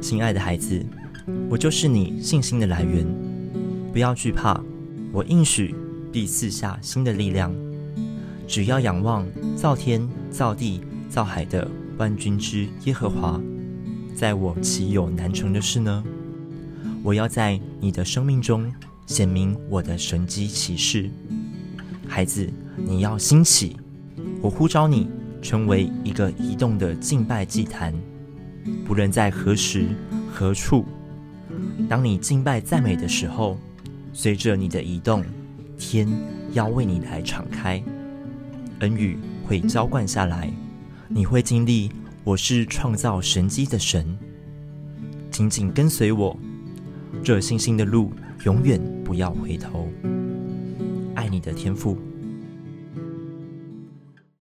亲爱的孩子，我就是你信心的来源，不要惧怕，我应许必赐下新的力量。只要仰望造天造地造海的万军之耶和华，在我岂有难成的事呢？我要在你的生命中显明我的神迹奇事。孩子，你要兴起，我呼召你成为一个移动的敬拜祭坛，不论在何时何处，当你敬拜赞美的时候，随着你的移动，天要为你来敞开。恩雨会浇灌下来，你会经历我是创造神迹的神。紧紧跟随我，这信心的路永远不要回头。爱你的天父。